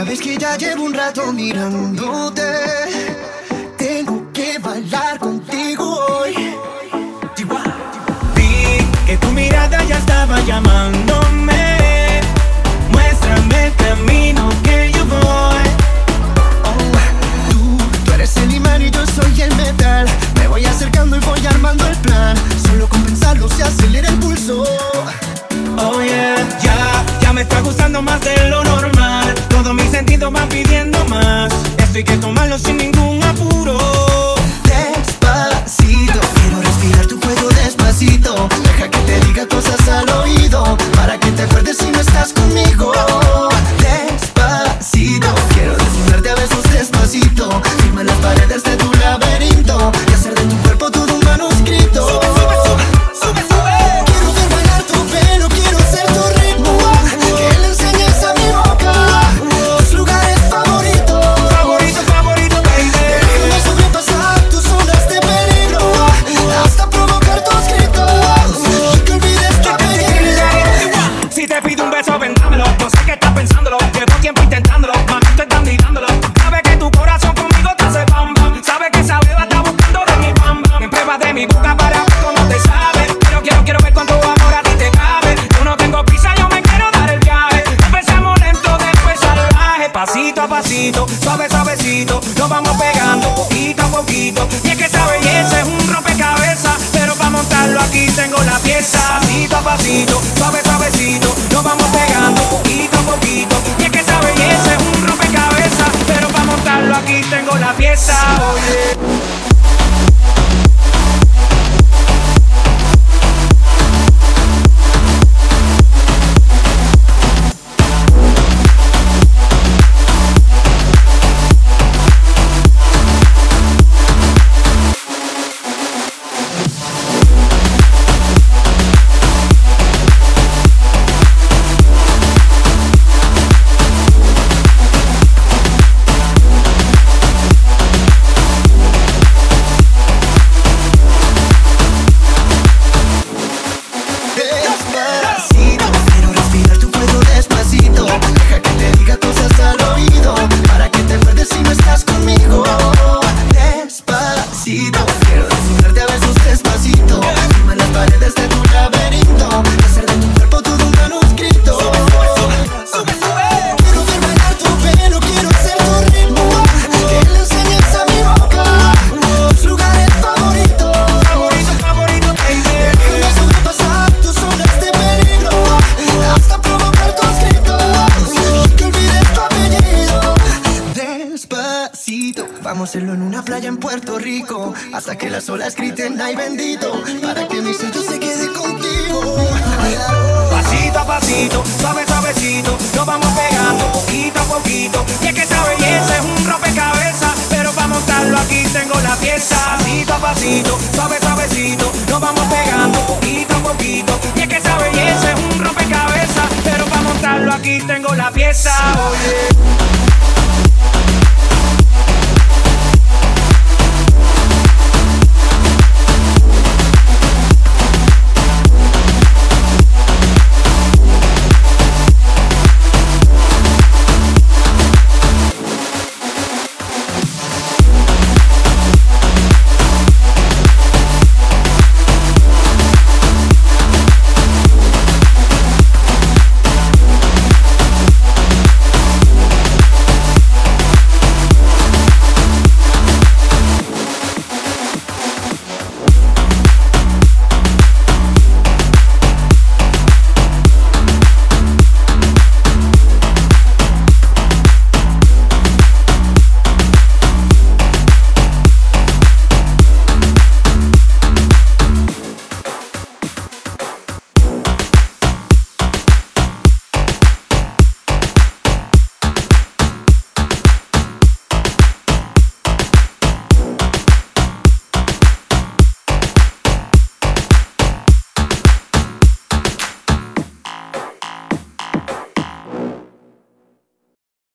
Sabes que ya llevo un rato mirándote. Tengo que bailar contigo hoy. Vi que tu mirada ya estaba llamándome. Muéstrame el camino que yo voy. Oh, tú, tú eres el imán y yo soy el metal. Me voy acercando y voy armando el plan. Solo con pensarlo se acelera el pulso. Oh yeah, ya, ya me está gustando más de lo. Sentidos van pidiendo más. Esto hay que tomarlo sin ningún apuro. Despacito, quiero respirar tu fuego despacito. Deja que te diga cosas al oído. Para que te acuerdes si no estás conmigo. Despacito, quiero desnudarte a besos despacito. Firma las paredes de tu laberinto. Pasito a pasito, suave, suavecito. Nos vamos pegando poquito a poquito. Y es que esa belleza es un rompecabezas. Pero para montarlo aquí tengo la pieza. Pasito a pasito, suave, suavecito. Nos vamos pegando poquito a poquito. Y es que esa belleza es un rompecabezas. Pero para montarlo aquí tengo la pieza. Oye. Vamos a hacerlo en una playa en Puerto Rico Hasta que las olas griten ay bendito Para que mi sello se quede contigo Pasito a pasito, suave, suavecito, nos vamos pegando poquito a poquito. Y es que esa belleza es un rompecabezas, pero para montarlo aquí tengo la pieza. Pasito a pasito, suave, suavecito, nos vamos pegando poquito a poquito. Y es que esa belleza es un rompecabezas, pero para montarlo aquí tengo la pieza. Oye.